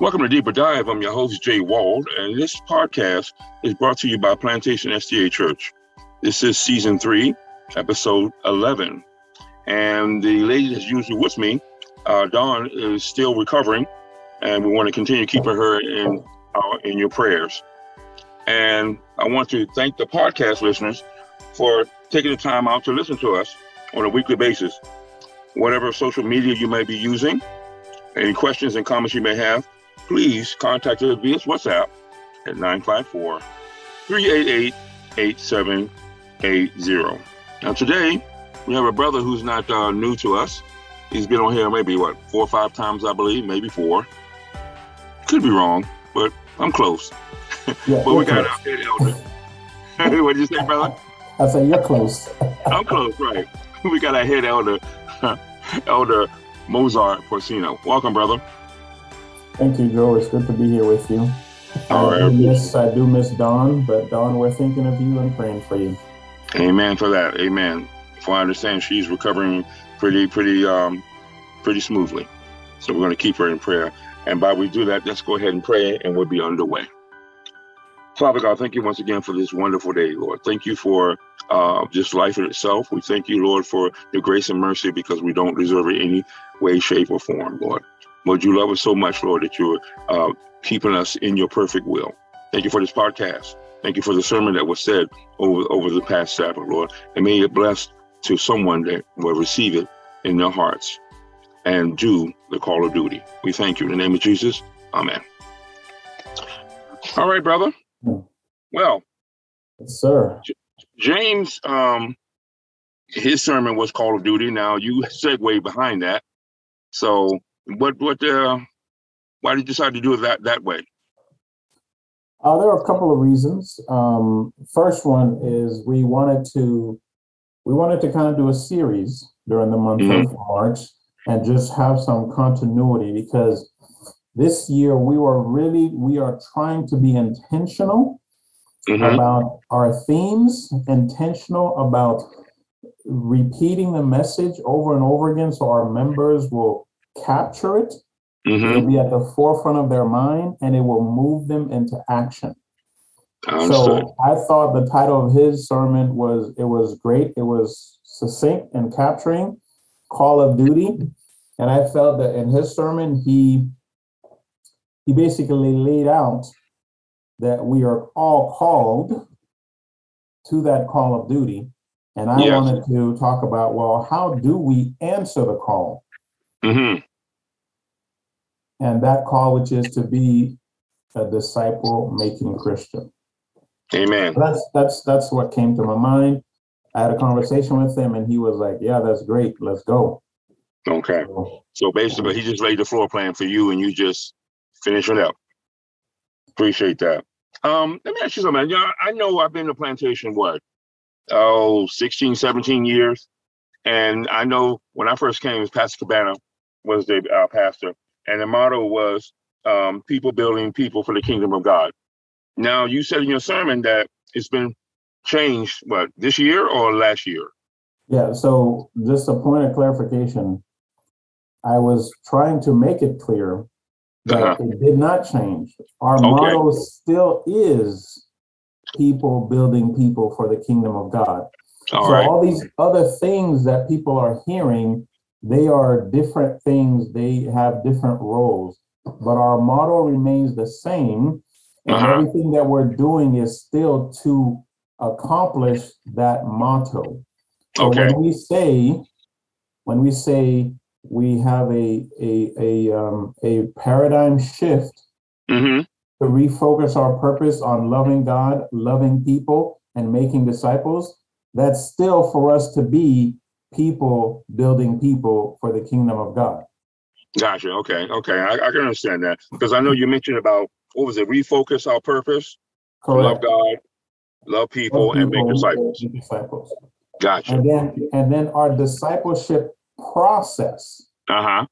Welcome to Deeper Dive. I'm your host, Jay Wald, and this podcast is brought to you by Plantation SDA Church. This is season three, episode 11. And the lady that's usually with me, uh, Dawn, is still recovering, and we want to continue keeping her in, uh, in your prayers. And I want to thank the podcast listeners for taking the time out to listen to us on a weekly basis. Whatever social media you may be using, any questions and comments you may have, please contact us via WhatsApp at 954 388 8780. Now, today, we have a brother who's not uh, new to us. He's been on here maybe, what, four or five times, I believe, maybe four. Could be wrong, but I'm close. Yeah, but we got close. our head elder. what did you say, brother? I said, you're close. I'm close, right. We got our head elder, Elder Mozart Porcino. Welcome, brother. Thank you, Joe. It's good to be here with you. All I, do miss, I do miss Dawn, but Dawn, we're thinking of you and praying for you. Amen for that. Amen. What I understand, she's recovering pretty, pretty, um, pretty smoothly. So we're going to keep her in prayer. And while we do that, let's go ahead and pray, and we'll be underway. Father God, thank you once again for this wonderful day, Lord. Thank you for uh, just life in itself. We thank you, Lord, for your grace and mercy because we don't deserve it any way, shape, or form, Lord. Lord, you love us so much, Lord, that you're uh, keeping us in your perfect will. Thank you for this podcast. Thank you for the sermon that was said over, over the past Sabbath, Lord. And may it bless to someone that will receive it in their hearts and do the call of duty. We thank you. In the name of Jesus, amen. All right, brother. Well, Yes, sir. James, um, his sermon was Call of Duty. Now you segue behind that. So what what uh why did you decide to do it that that way? Uh, there are a couple of reasons. Um, first one is we wanted to we wanted to kind of do a series during the month of March and just have some continuity because this year we were really we are trying to be intentional Mhm. about our themes, intentional about repeating the message over and over again so our members will capture it. Mhm. It'll be at the forefront of their mind and it will move them into action. I. So I thought the title of his sermon was it was great. It was succinct and capturing call of duty. And I felt that in his sermon he he basically laid out that we are all called to that call of duty. And I wanted to talk about well, how do we answer the call? hmm And that call, which is to be a disciple making Christian. Amen. That's that's that's what came to my mind. I had a conversation with him, and he was like, "Yeah, that's great. Let's go." Okay. So, So basically he just laid the floor plan for you and you just finish it up. Appreciate that. Um, let me ask you something. Yeah, I know I've been to plantation what? Oh, 16, 17 years. And I know when I first came, Pastor Cabana was the uh, pastor, and the motto was um, people building people for the kingdom of God. Now, you said in your sermon that it's been changed, what, this year or last year? yeah. So, just a point of clarification. I was trying to make it clear that Uh-huh. it did not change. Our Okay. motto still is people building people for the kingdom of God. All so right. all these other things that people are hearing, they are different things. They have different roles, but our motto remains the same, and Uh-huh. everything that we're doing is still to accomplish that motto. So Okay. when we say, when we say we have a a a um, a paradigm shift hmm to refocus our purpose on loving God, loving people, and making disciples, that's still for us to be people building people for the kingdom of God. Gotcha. Okay. Okay. I, I can understand that because I know you mentioned about what was it? Refocus our purpose, to love God, love people, Love and make disciples. make disciples. Gotcha. And then and then our discipleship process, Uh huh.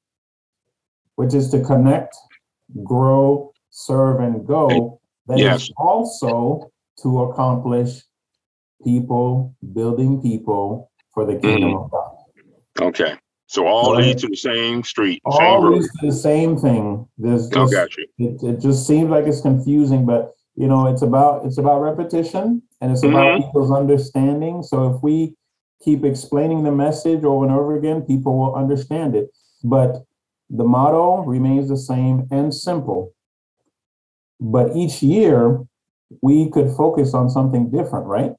which is to connect, grow, serve, and go, that is Yes. also to accomplish people building people for the kingdom Mm-hmm. of God. Okay. So all Right. lead to the same street, same all road. leads to the same thing. There's Oh, just, got you. it, it just seems like it's confusing, but you know, it's about it's about repetition and it's about Mhm. people's understanding. So if we keep explaining the message over and over again, people will understand it. But the motto remains the same and simple. But each year we could focus on something different, right?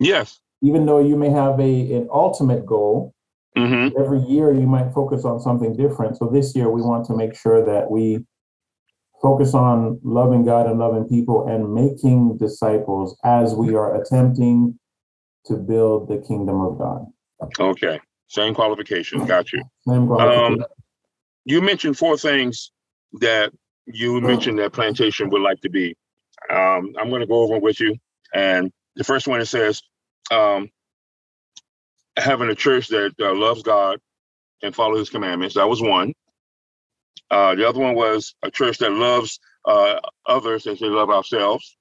Yes. Even though you may have a an ultimate goal, hmm every year you might focus on something different. So this year we want to make sure that we focus on loving God and loving people and making disciples as we are attempting to build the kingdom of God. Okay. Same qualification. Got you. Same qualification. You mentioned four things that you mentioned that plantation would like to be. Um, I'm going to go over with you. And the first one it says, um, having a church that uh, loves God and follow His commandments. That was one. Uh, the other one was a church that loves uh, others as they love ourselves.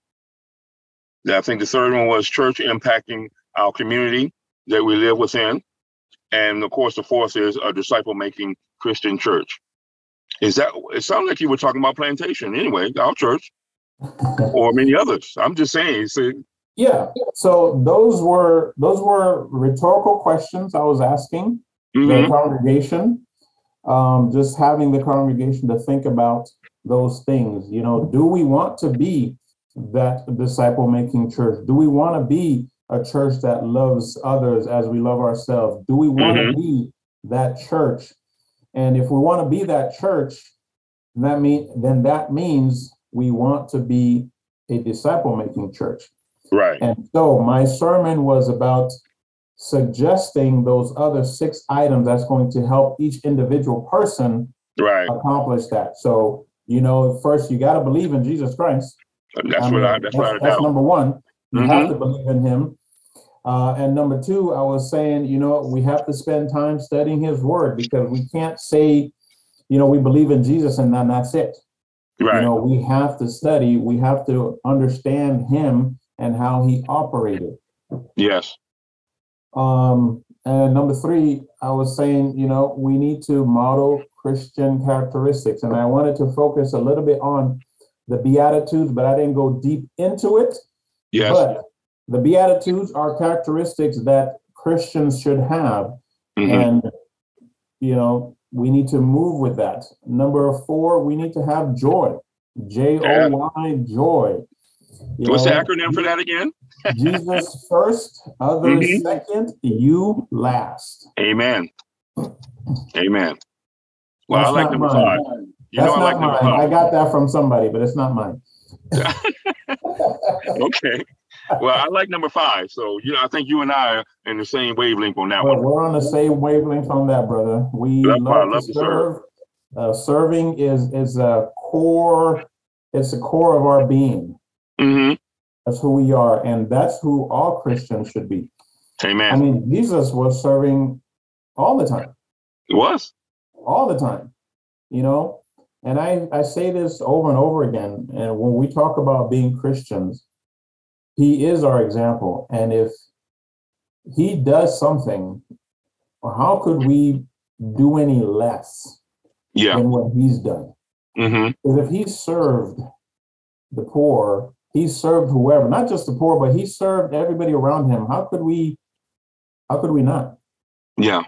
I think the third one was church impacting our community that we live within. And of course, the fourth is a disciple making Christian church. Is that it sounded like you were talking about plantation anyway, our church or many others. I'm just saying, see, yeah. So those were those were rhetorical questions I was asking the mhm, congregation. Um, just having the congregation to think about those things. You know, do we want to be that disciple making church? Do we want to be a church that loves others as we love ourselves? Do we want to be that church? And if we want to be that church, that mean then that means we want to be a disciple making church. Right. And so my sermon was about suggesting those other six items that's going to help each individual person Right. accomplish that. So, you know, first you got to believe in Jesus Christ. That's what I that's what I that's, that's number one. You Mhm. have to believe in him. Uh, and number two, I was saying, you know, we have to spend time studying his word because we can't say, you know, we believe in Jesus and then that's it. Right. You know, we have to study, we have to understand him and how he operated. Yes. Um, and number three, I was saying, you know, we need to model Christian characteristics. And I wanted to focus a little bit on the Beatitudes, but I didn't go deep into it. Yes. But the Beatitudes are characteristics that Christians should have. Mhm. And, you know, we need to move with that. Number four, we need to have joy. J O Y, joy. You What's the acronym for that again? Jesus first, others Mhm. second, you last. Amen. Amen. Well, I like number five. You know That's I not like mine. I got that from somebody, but it's not mine. Okay. Well, I like number five. So, you know, I think you and I are in the same wavelength on that But one. we're on the same wavelength on that, brother. We Love- I love, love to to serve. serve. Uh, serving is is a core. It's the core of our being. Hmm That's who we are, and that's who all Christians should be. Amen. I mean, Jesus was serving all the time. He was. all the time you know and i i say this over and over again and when we talk about being christians he is our example and if he does something how could we do any less Yeah. than what he's done hmm because if he served the poor he served whoever not just the poor but he served everybody around him how could we how could we not Yeah.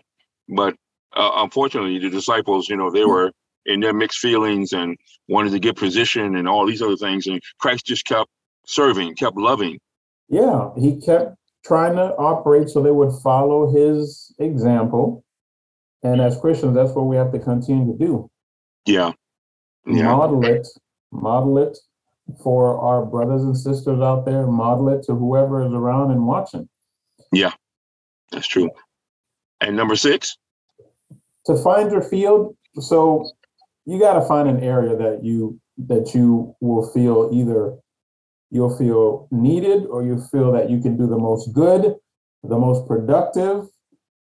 But uh, unfortunately, the disciples, you know, they were in their mixed feelings and wanted to get position and all these other things. And Christ just kept serving, kept loving. Yeah, he kept trying to operate so they would follow his example. And as Christians, that's what we have to continue to do. Yeah. Yeah. Model it, model it for our brothers and sisters out there, model it to whoever is around and watching. Yeah, that's true. And number six. To find your field, so you got to find an area that you that you will feel either you'll feel needed or you feel that you can do the most good, the most productive,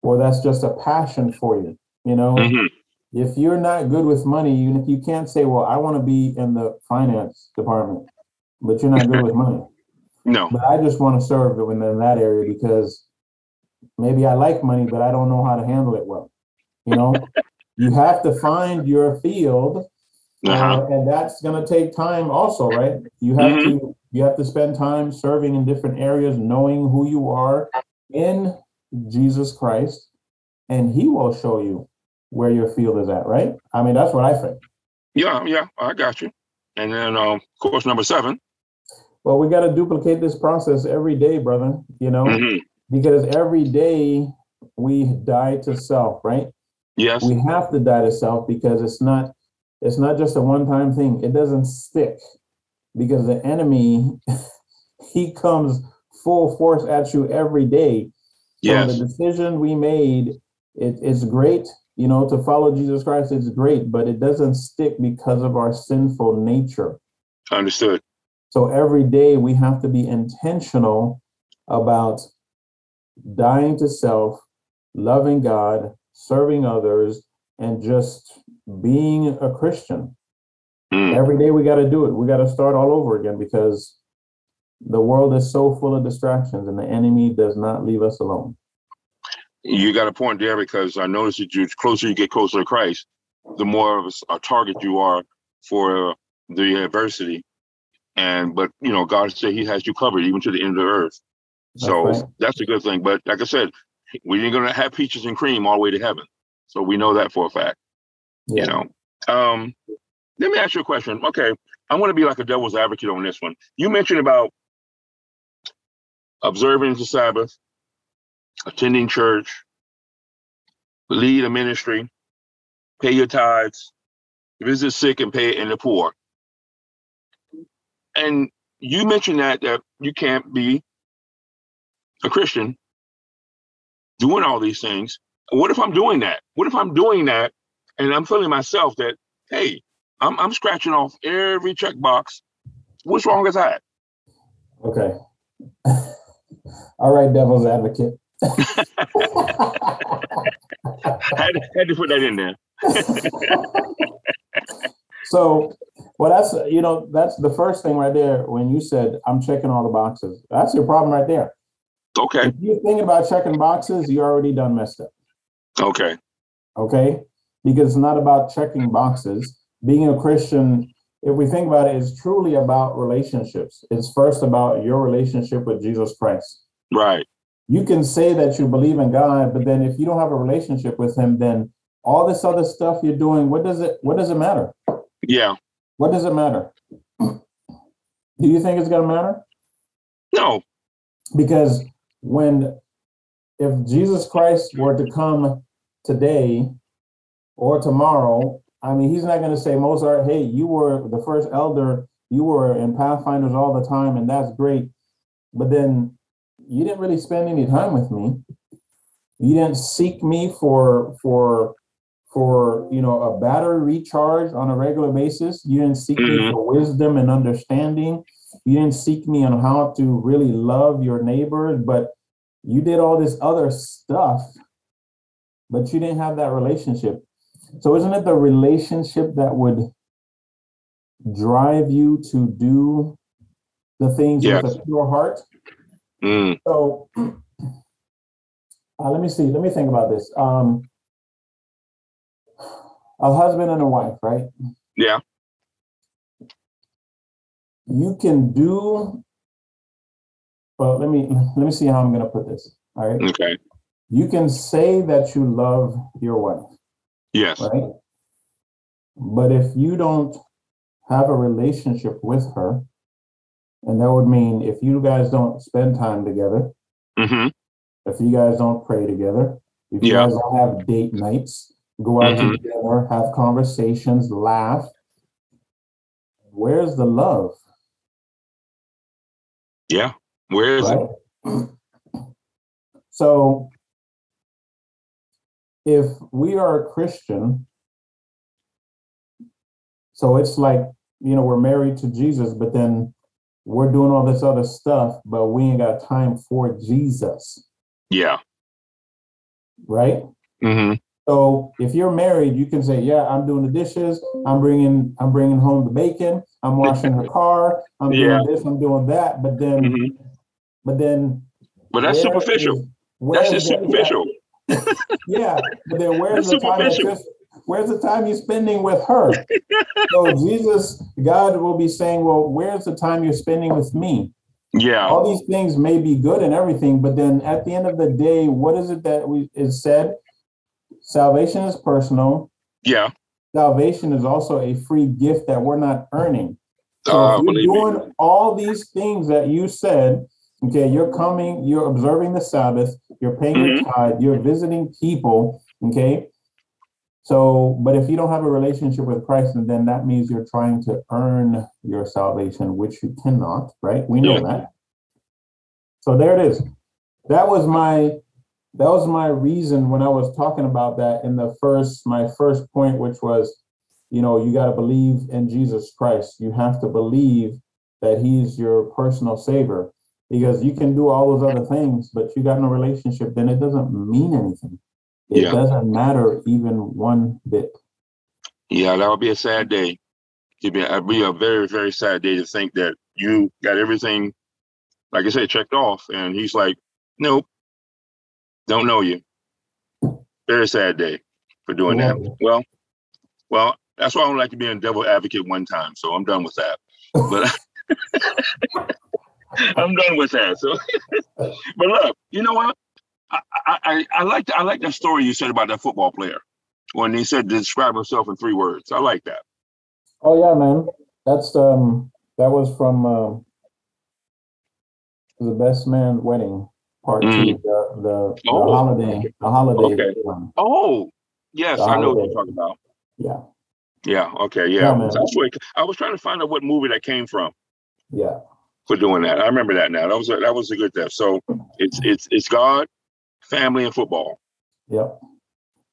or that's just a passion for you. You know, Mhm. If you're not good with money, you you can't say, "Well, I want to be in the finance department," but you're not good with money. No. But I just want to serve in that area because maybe I like money, but I don't know how to handle it well. You know, you have to find your field, Uh-huh. uh, and that's going to take time, also, right? You have Mhm. to you have to spend time serving in different areas, knowing who you are in Jesus Christ, and He will show you where your field is at, right? I mean, that's what I think. Yeah, yeah, I got you. And then, um, of course, number seven. Well, we got to duplicate this process every day, brother. You know, Mhm. because every day we die to self, right? Yes. we have to die to self because it's not it's not just a one-time thing it doesn't stick because the enemy he comes full force at you every day so yes. the decision we made it, it's great you know to follow jesus christ it's great but it doesn't stick because of our sinful nature Understood. so every day we have to be intentional about dying to self, loving God, serving others, and just being a Christian. Mm. Every day we got to do it. We got to start all over again because the world is so full of distractions and the enemy does not leave us alone. You got a point there because I noticed that you closer you get closer to Christ, the more of a, a target you are for the adversity. And but you know, God said He has you covered even to the end of the earth. That's so right. that's a good thing. But like I said, we ain't gonna have peaches and cream all the way to heaven. So we know that for a fact. Yeah. You know. Um, let me ask you a question. Okay, I'm gonna be like a devil's advocate on this one. You mentioned about observing the Sabbath, attending church, lead a ministry, pay your tithes, visit sick and pay and the poor. And you mentioned that that you can't be a Christian doing all these things. What if I'm doing that? What if I'm doing that and I'm feeling myself that, hey, I'm I'm scratching off every checkbox. What's wrong with that? Okay. all right, devil's advocate. Had, had to put that in there. so well that's you know that's the first thing right there when you said i'm checking all the boxes that's your problem right there Okay. if you think about checking boxes you already done messed up Okay. okay because it's not about checking boxes being a christian if we think about it's truly about relationships it's first about your relationship with jesus christ Right. You can say that you believe in god but then if you don't have a relationship with him then all this other stuff you're doing what does it what does it matter Yeah. what does it matter do you think it's going to matter No. because when if jesus christ were to come today or tomorrow i mean he's not going to say mozart hey you were the first elder you were in pathfinders all the time and that's great but then you didn't really spend any time with me. You didn't seek me for for for you know a battery recharge on a regular basis. You didn't seek me Mhm. for wisdom and understanding. You didn't seek me on how to really love your neighbors but you did all this other stuff but you didn't have that relationship. So isn't it the relationship that would drive you to do the things with Yes. a pure heart Mm. so uh, let me see let me think about this um a husband and a wife right Yeah. you can do well let me let me see how i'm going to put this all right Okay. you can say that you love your wife Yes. right but if you don't have a relationship with her and that would mean if you guys don't spend time together Mm-hmm. if you guys don't pray together if you Yeah. guys don't have date nights go out Mhm. to dinner have conversations laugh where's the love Yeah. Where is it? so if we are a Christian, so it's like, you know, we're married to Jesus, but then we're doing all this other stuff, but we ain't got time for Jesus, Yeah. right? Mm-hmm. So if you're married, you can say, "Yeah, I'm doing the dishes. I'm bringing, I'm bringing home the bacon. I'm washing her car. I'm Yeah. doing this. I'm doing that." But then, Mhm. but then, But that's superficial. is- That's just superficial. yeah, but then where's the, the time that where's the time you're spending with her? so Jesus, God will be saying, Well, where's the time you're spending with me? Yeah. All these things may be good and everything, but then at the end of the day, what is it that we is said? Salvation is personal. Yeah. Salvation is also a free gift that we're not earning. So uh, if you're doing me. all these things that you said, okay, you're coming, you're observing the Sabbath, you're paying mm-hmm. your tithe, you're visiting people, okay. So, but if you don't have a relationship with Christ, then that means you're trying to earn your salvation, which you cannot, right? We know yeah. that. So there it is. That was my that was my reason when I was talking about that in the first my first point, which was, you know, you got to believe in Jesus Christ. You have to believe that He's your personal savior because you can do all those other things, but you got no relationship, then it doesn't mean anything. It yeah. doesn't matter even one bit. Yeah, that would be a sad day. It'd be, it'd be a very, very sad day to think that you got everything, like I said, checked off, and he's like, "Nope, don't know you." Very sad day for doing that. Well, well, that's why I don't like to be a devil advocate one time. So I'm done with that. But I'm done with that. So, but look, you know what? I, I, I like I like that story you said about that football player when he said describe himself in three words. I like that. Oh yeah, man. That's um that was from uh, the best man wedding part mm. two, the the, the oh. holiday the holiday okay. one. Oh yes, the I know what you're talking about. Yeah. Yeah. Okay. Yeah. yeah I was trying to find out what movie that came from. Yeah. For doing that, I remember that now. That was a, that was a good death. So it's it's it's God, family, and football. Yep.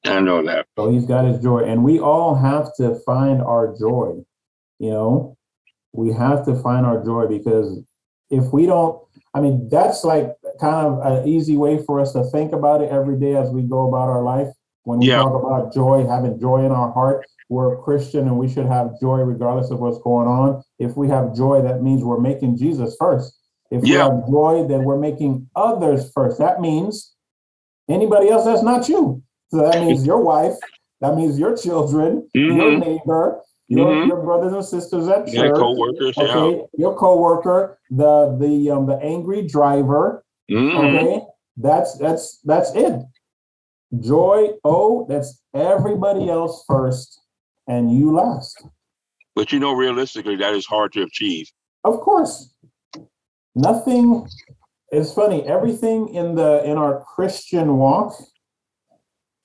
I know that. So he's got his joy, and we all have to find our joy. You know, we have to find our joy because if we don't, I mean, that's like kind of an easy way for us to think about it every day as we go about our life. When we yeah. talk about joy, having joy in our heart, we're a Christian and we should have joy regardless of what's going on. If we have joy, that means we're making Jesus first. If yeah. we have joy, then we're making others first. That means anybody else that's not you. So that means your wife, that means your children, mm-hmm. your neighbor, your, mm-hmm. your brothers and sisters at church, yeah, co-workers, okay, yeah. your co-worker, the the um the angry driver. Mm-hmm. Okay, that's that's that's it. Joy, oh, that's everybody else first, and you last. But you know, realistically, that is hard to achieve. Of course, nothing. It's funny. Everything in the in our Christian walk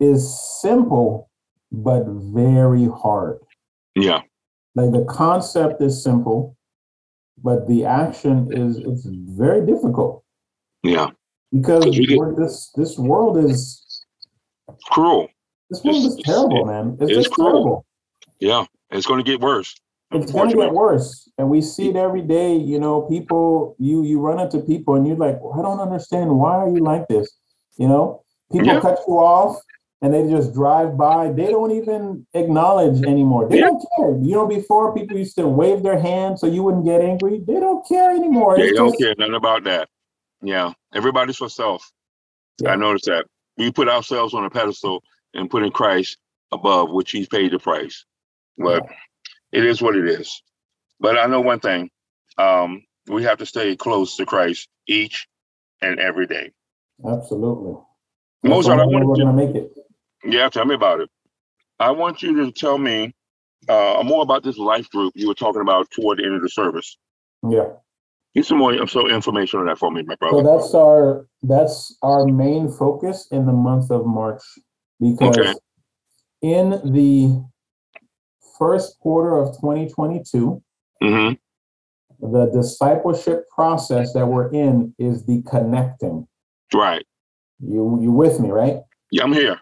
is simple, but very hard. Yeah. Like the concept is simple, but the action is it's very difficult. Yeah. Because this this world is cruel. This world it's, is terrible, it, man. It's, it's cruel. Terrible. Yeah, it's going to get worse. It's going to get worse, and we see it every day. You know, people you you run into people, and you're like, well, I don't understand. Why are you like this? You know, people yeah. cut you off and they just drive by. They don't even acknowledge anymore. They yeah. don't care. You know, before people used to wave their hands so you wouldn't get angry. They don't care anymore. They it's don't just... care nothing about that. Yeah, everybody's for self. Yeah. I noticed that we put ourselves on a pedestal and put in Christ above, which He's paid the price. But. It is what it is. But I know one thing: um, we have to stay close to Christ each and every day. Absolutely. Mozart, I want to make it. Yeah, tell me about it. I want you to tell me uh, more about this life group you were talking about toward the end of the service. Yeah. Get some more so information on that for me, my brother. So that's our that's our main focus in the month of March because okay. in the first quarter of 2022, mm-hmm. the discipleship process that we're in is the connecting. Right. You you with me, right? Yeah, I'm here.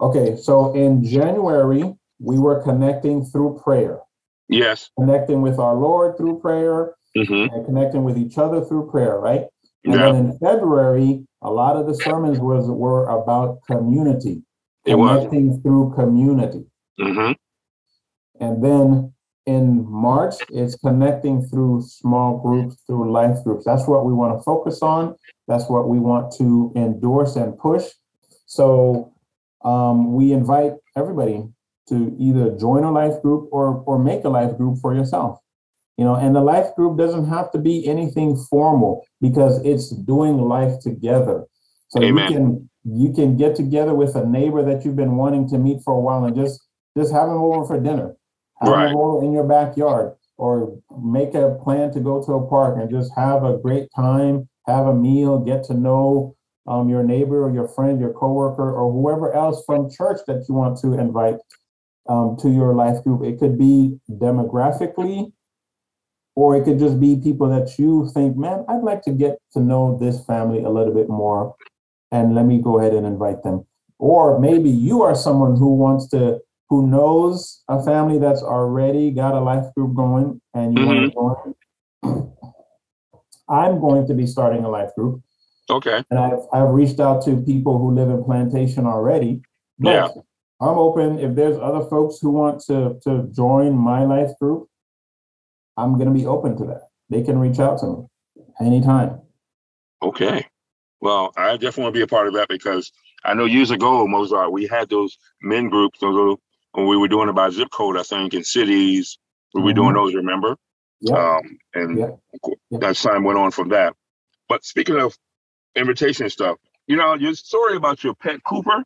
Okay, so in January, we were connecting through prayer. Yes. Connecting with our Lord through prayer mm-hmm. and connecting with each other through prayer, right? And yeah. then in February, a lot of the sermons was were about community. It connecting was. through community. Mm-hmm. And then in March, it's connecting through small groups, through life groups. That's what we want to focus on. That's what we want to endorse and push So um, we invite everybody to either join a life group or or make a life group for yourself. You know, and the life group doesn't have to be anything formal because it's doing life together. So Amen. you can you can get together with a neighbor that you've been wanting to meet for a while and just just have them over for dinner. Have Right. in your backyard or make a plan to go to a park and just have a great time, have a meal, get to know um, your neighbor or your friend, your coworker, or whoever else from church that you want to invite um, to your life group. It could be demographically, or it could just be people that you think, man, I'd like to get to know this family a little bit more, and let me go ahead and invite them. Or maybe you are someone who wants to, who knows a family that's already got a life group going, and you want to mm-hmm. join. I'm going to be starting a life group. Okay. And I've, I've reached out to people who live in Plantation already. But Yeah. I'm open. If there's other folks who want to, to join my life group, I'm going to be open to that. They can reach out to me anytime. Okay. Well, I definitely want to be a part of that because I know years ago, Mozart, we had those men groups, those little, when we were doing it by zip code, I think, in cities. We were doing Mhm. those, remember? Yeah. Um, and Yeah. Yeah. that time went on from that. But speaking of invitation stuff, you know, your story about your pet Cooper,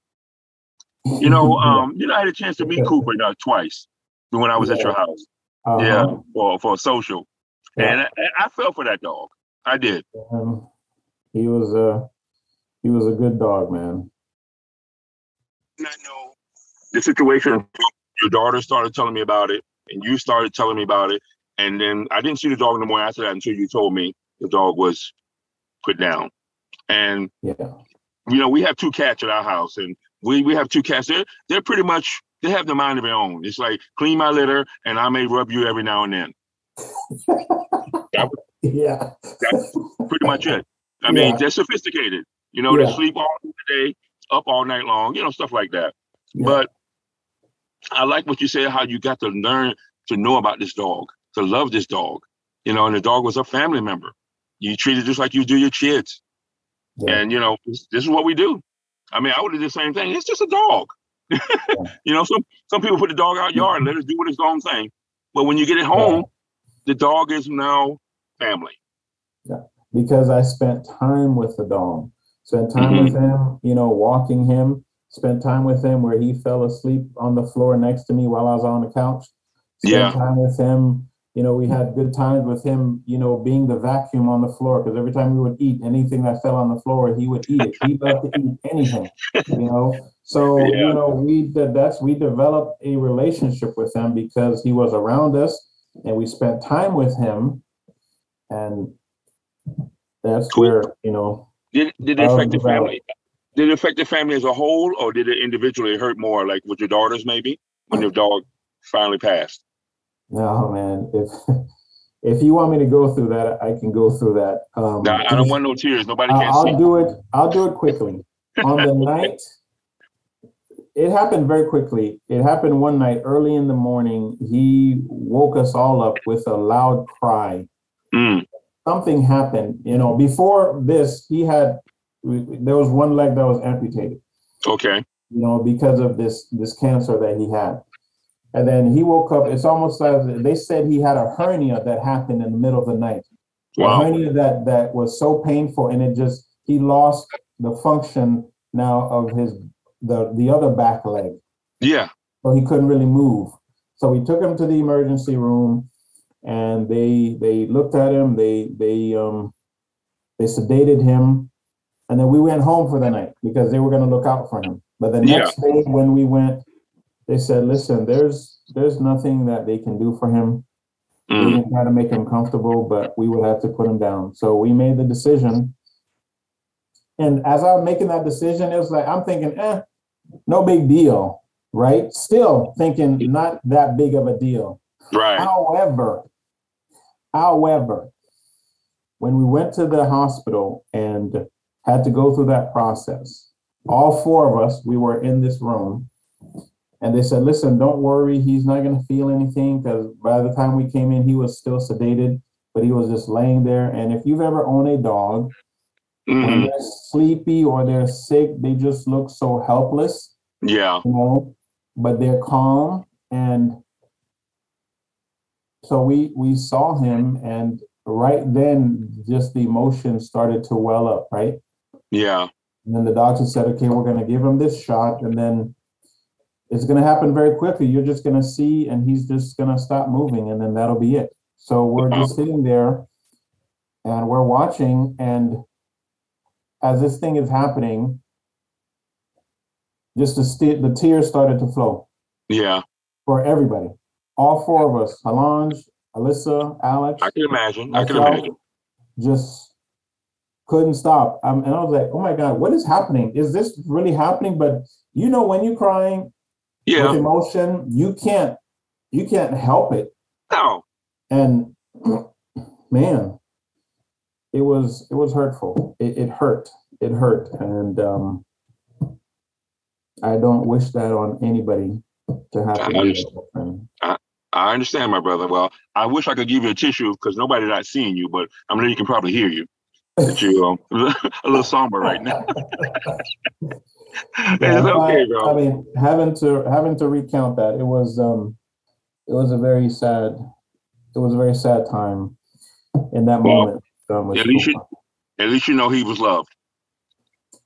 you know, um, you know, I had a chance to meet Cooper uh, twice when I was at your house. Uh-huh. Yeah, for for a social, and I, I fell for that dog. I did. Um, he was a he was a good dog, man. not know the situation. Your daughter started telling me about it, and you started telling me about it, and then I didn't see the dog no more after that until you told me the dog was put down. And Yeah. you know, we have two cats at our house, and we we have two cats. They're they're pretty much they have the mind of their own. It's like clean my litter, and I may rub you every now and then. Yeah. That's pretty much it. I mean, Yeah. they're sophisticated. You know, they sleep all the day, up all night long. You know, stuff like that. Yeah. But I like what you said, how you got to learn to know about this dog, to love this dog. You know, and the dog was a family member. You treat it just like you do your kids. Yeah. And you know, this, this is what we do. I mean, I would have did the same thing. It's just a dog. you know, some some people put the dog out yard and let it do what its own thing. But when you get it home, the dog is now family. Yeah. Because I spent time with the dog, spent time with mm-hmm. him, you know, walking him, spent time with him where he fell asleep on the floor next to me while I was on the couch. Spent Yeah. time with him. You know, we had good times with him, you know, being the vacuum on the floor because every time we would eat anything that fell on the floor, he would eat it. He loved to eat anything, you know. So, Yeah. you know, we did that's we developed a relationship with him because he was around us and we spent time with him and that's Cool. where you know Did did it affect the family? Did it affect the family as a whole, or did it individually hurt more, like with your daughters, maybe when your dog finally passed? no man if if you want me to go through that i can go through that um I don't want no tears. Nobody can i'll see. do it i'll do it quickly on the night it happened very quickly it happened one night early in the morning he woke us all up with a loud cry Mm, something happened you know before this he had there was one leg that was amputated okay. you know, because of this this cancer that he had. And then he woke up. It's almost like they said he had a hernia that happened in the middle of the night. A Wow. hernia that that was so painful, and it just he lost the function now of his the the other back leg, Yeah. so he couldn't really move. So we took him to the emergency room, and they they looked at him. They they um they sedated him, and then we went home for the night because they were going to look out for him. But the Yeah. next day when we went, they said, "Listen, there's there's nothing that they can do for him. We Mm, can try to make him comfortable, but we would have to put him down." So we made the decision. And as I'm making that decision, it was like I'm thinking, "Eh, no big deal." Right? Still thinking not that big of a deal. right. However, however, when we went to the hospital and had to go through that process, all four of us, we were in this room, and they said, "Listen, don't worry, he's not going to feel anything because by the time we came in, he was still sedated, but he was just laying there. And if you've ever owned a dog, When hmm they're sleepy or they're sick, they just look so helpless, Yeah. you know, but they're calm. And so we we saw him and right then just the emotions started to well up, right? Yeah. And then the doctor said, okay, we're going to give him this shot. And then it's going to happen very quickly. You're just going to see, and he's just going to stop moving, and then that'll be it. So we're uh-huh. just sitting there and we're watching. And as this thing is happening, just the, st- the tears started to flow Yeah. for everybody. All four of us, Halange, Alyssa, Alex, I can imagine. I can imagine. just couldn't stop. Um, and I was like, oh my God, what is happening? Is this really happening? But you know, when you're crying with Yeah. emotion, you can't, you can't help it. No. And man, it was, it was hurtful. It, it hurt. It hurt. And, um, I don't wish that on anybody to have to I understand. that. I understand, my brother. Well, I wish I could give you a tissue because nobody's not seeing you, but I mean, you can probably hear you. That you um, a little somber right now. Yeah, it's okay, I, I mean, having to having to recount that it was um, it was a very sad, it was a very sad time in that Well, moment. Um, at least Tupac. At least you know he was loved,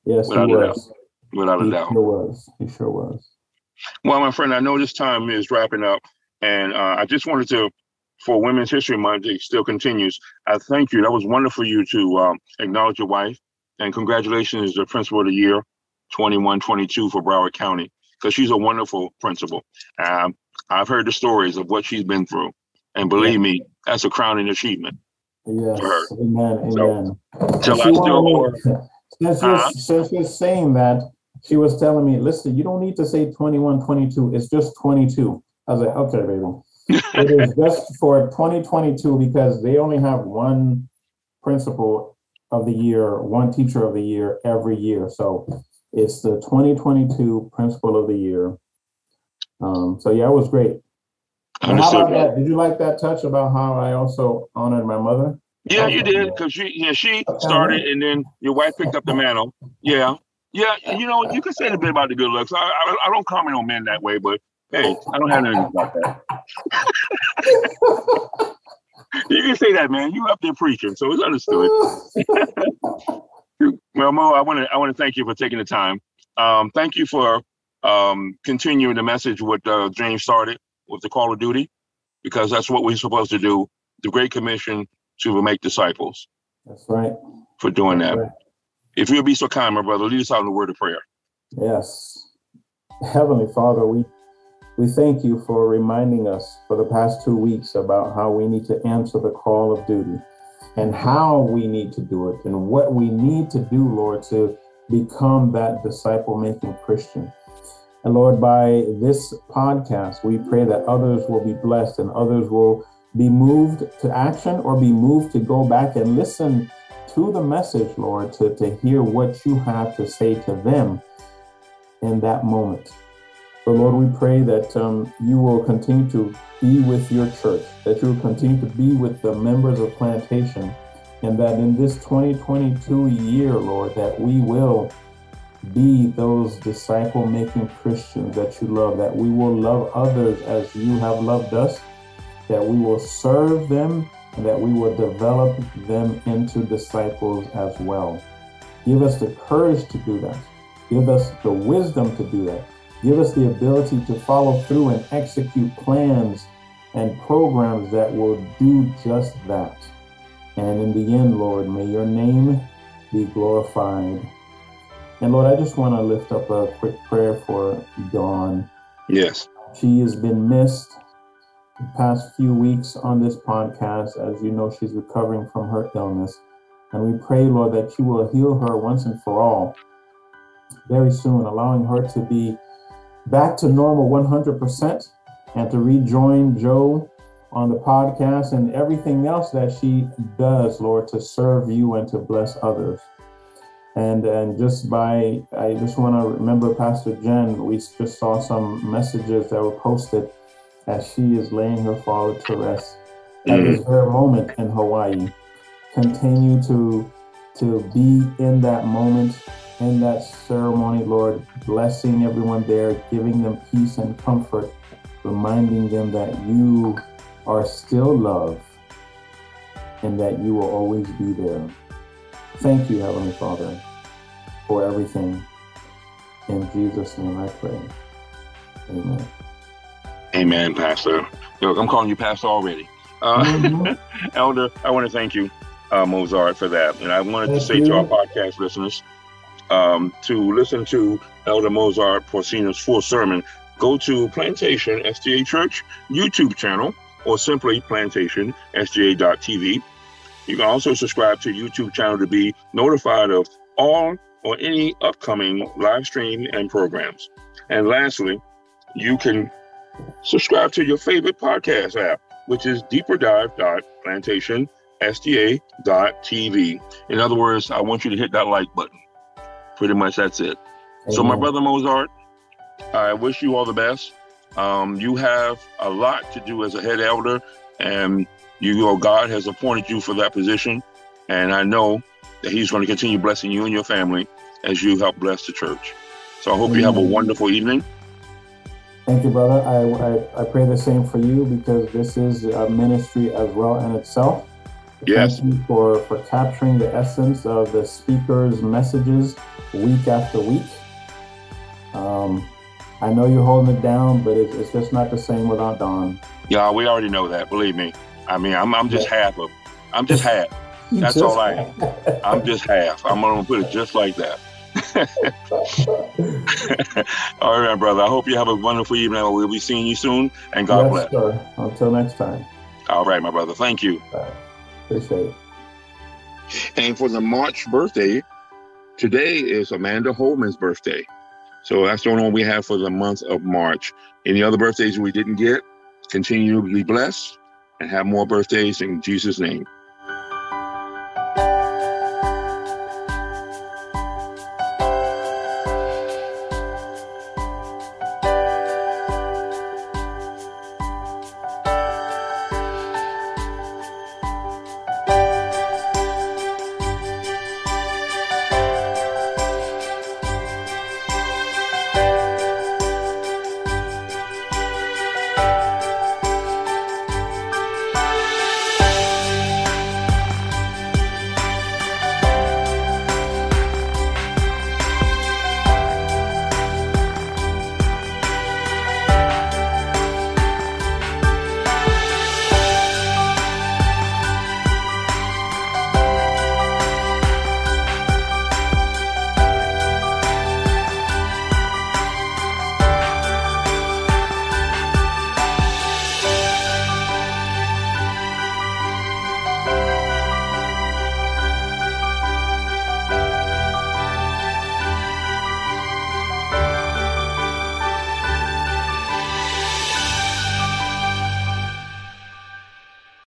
yes, he without a doubt. was. without a He doubt. sure was. He sure was. Well, my friend, I know this time is wrapping up, and uh, I just wanted to, for Women's History Month, it still continues. I thank you. That was wonderful you to um, acknowledge your wife, and congratulations as the Principal of the Year, 21-22 for Broward County, because she's a wonderful principal. Um, I've heard the stories of what she's been through, and believe me, that's a crowning achievement. Yes, her. amen, So, amen. Till I she still wanted owe her. me- since Uh-huh. you're, since you're saying that, she was telling me, listen, you don't need to say 21, 22. It's just 22. I was like, okay, baby. It is just for 2022 because they only have one principal of the year, one teacher of the year every year. So it's the 2022 principal of the year. Um, so yeah, it was great. And how about that? Did you like that touch about how I also honored my mother? Yeah, you did because she yeah she started and then your wife picked up the mantle. Yeah, yeah. You know you can say a bit about the good looks. I, I I don't comment on men that way, but hey, I don't have anything about that. You can say that, man. You up there preaching, so it's understood. Well, Mo, I want to I want to thank you for taking the time. Um, thank you for um, continuing the message what uh, James started with the call of duty, because that's what we're supposed to do. The Great Commission to make disciples. That's right. For doing That's that. right. If you'll be so kind, my brother, lead us out in the word of prayer. Yes. Heavenly Father, we we thank you for reminding us for the past two weeks about how we need to answer the call of duty and how we need to do it and what we need to do, Lord, to become that disciple making Christian. And Lord, by this podcast, we pray that others will be blessed and others will be moved to action or be moved to go back and listen to the message, Lord, to, to hear what you have to say to them in that moment. But Lord, we pray that um, you will continue to be with your church, that you will continue to be with the members of Plantation, and that in this 2022 year, Lord, that we will be those disciple making Christians that you love, that we will love others as you have loved us, that we will serve them, and that we will develop them into disciples as well. Give us the courage to do that. Give us the wisdom to do that. Give us the ability to follow through and execute plans and programs that will do just that. And in the end, Lord, may your name be glorified. And Lord, I just want to lift up a quick prayer for Dawn. Yes. She has been missed the past few weeks on this podcast. As you know, she's recovering from her illness. And we pray, Lord, that you will heal her once and for all very soon, allowing her to be back to normal 100% and to rejoin Joe on the podcast and everything else that she does, Lord, to serve you and to bless others. And and just by, I just want to remember Pastor Jen. We just saw some messages that were posted as she is laying her father to rest at this very moment in Hawaii. Continue to to be in that moment, in that ceremony, Lord, blessing everyone there, giving them peace and comfort, reminding them that you are still love and that you will always be there. Thank you, Heavenly Father, for everything. In Jesus' name I pray. Amen. Amen, Pastor. Look, I'm calling you Pastor already. Uh, mm-hmm. Elder, I want to thank you, uh, Mozart, for that. And I wanted thank to say you. to our podcast listeners um, to listen to Elder Mozart Porcino's full sermon, go to Plantation SDA Church YouTube channel or simply Plantation SDA.tv. You can also subscribe to YouTube channel to be notified of all or any upcoming live stream and programs. And lastly, you can subscribe to your favorite podcast app, which is deeperdive.plantationsda.tv. In other words, I want you to hit that like button. Pretty much that's it. Amen. So, my brother Mozart, I wish you all the best. Um, you have a lot to do as a head elder, and you know God has appointed you for that position. And I know that He's going to continue blessing you and your family as you help bless the church. So I hope Amen. you have a wonderful evening. Thank you, brother. I, I, I, pray the same for you because this is a ministry as well in itself. Yes. Thank you for, for capturing the essence of the speaker's messages week after week. Um, I know you're holding it down, but it's, it's just not the same without Don. Yeah, we already know that. Believe me. I mean, I'm, I'm just half of. I'm just half. That's all I am. I'm just half. I'm gonna put it just like that. all right, brother. I hope you have a wonderful evening. We'll be seeing you soon, and God yes, bless. Sir. Until next time. All right, my brother. Thank you. And for the March birthday, today is Amanda Holman's birthday. So that's the only one we have for the month of March. Any other birthdays we didn't get, continue to be blessed and have more birthdays in Jesus' name.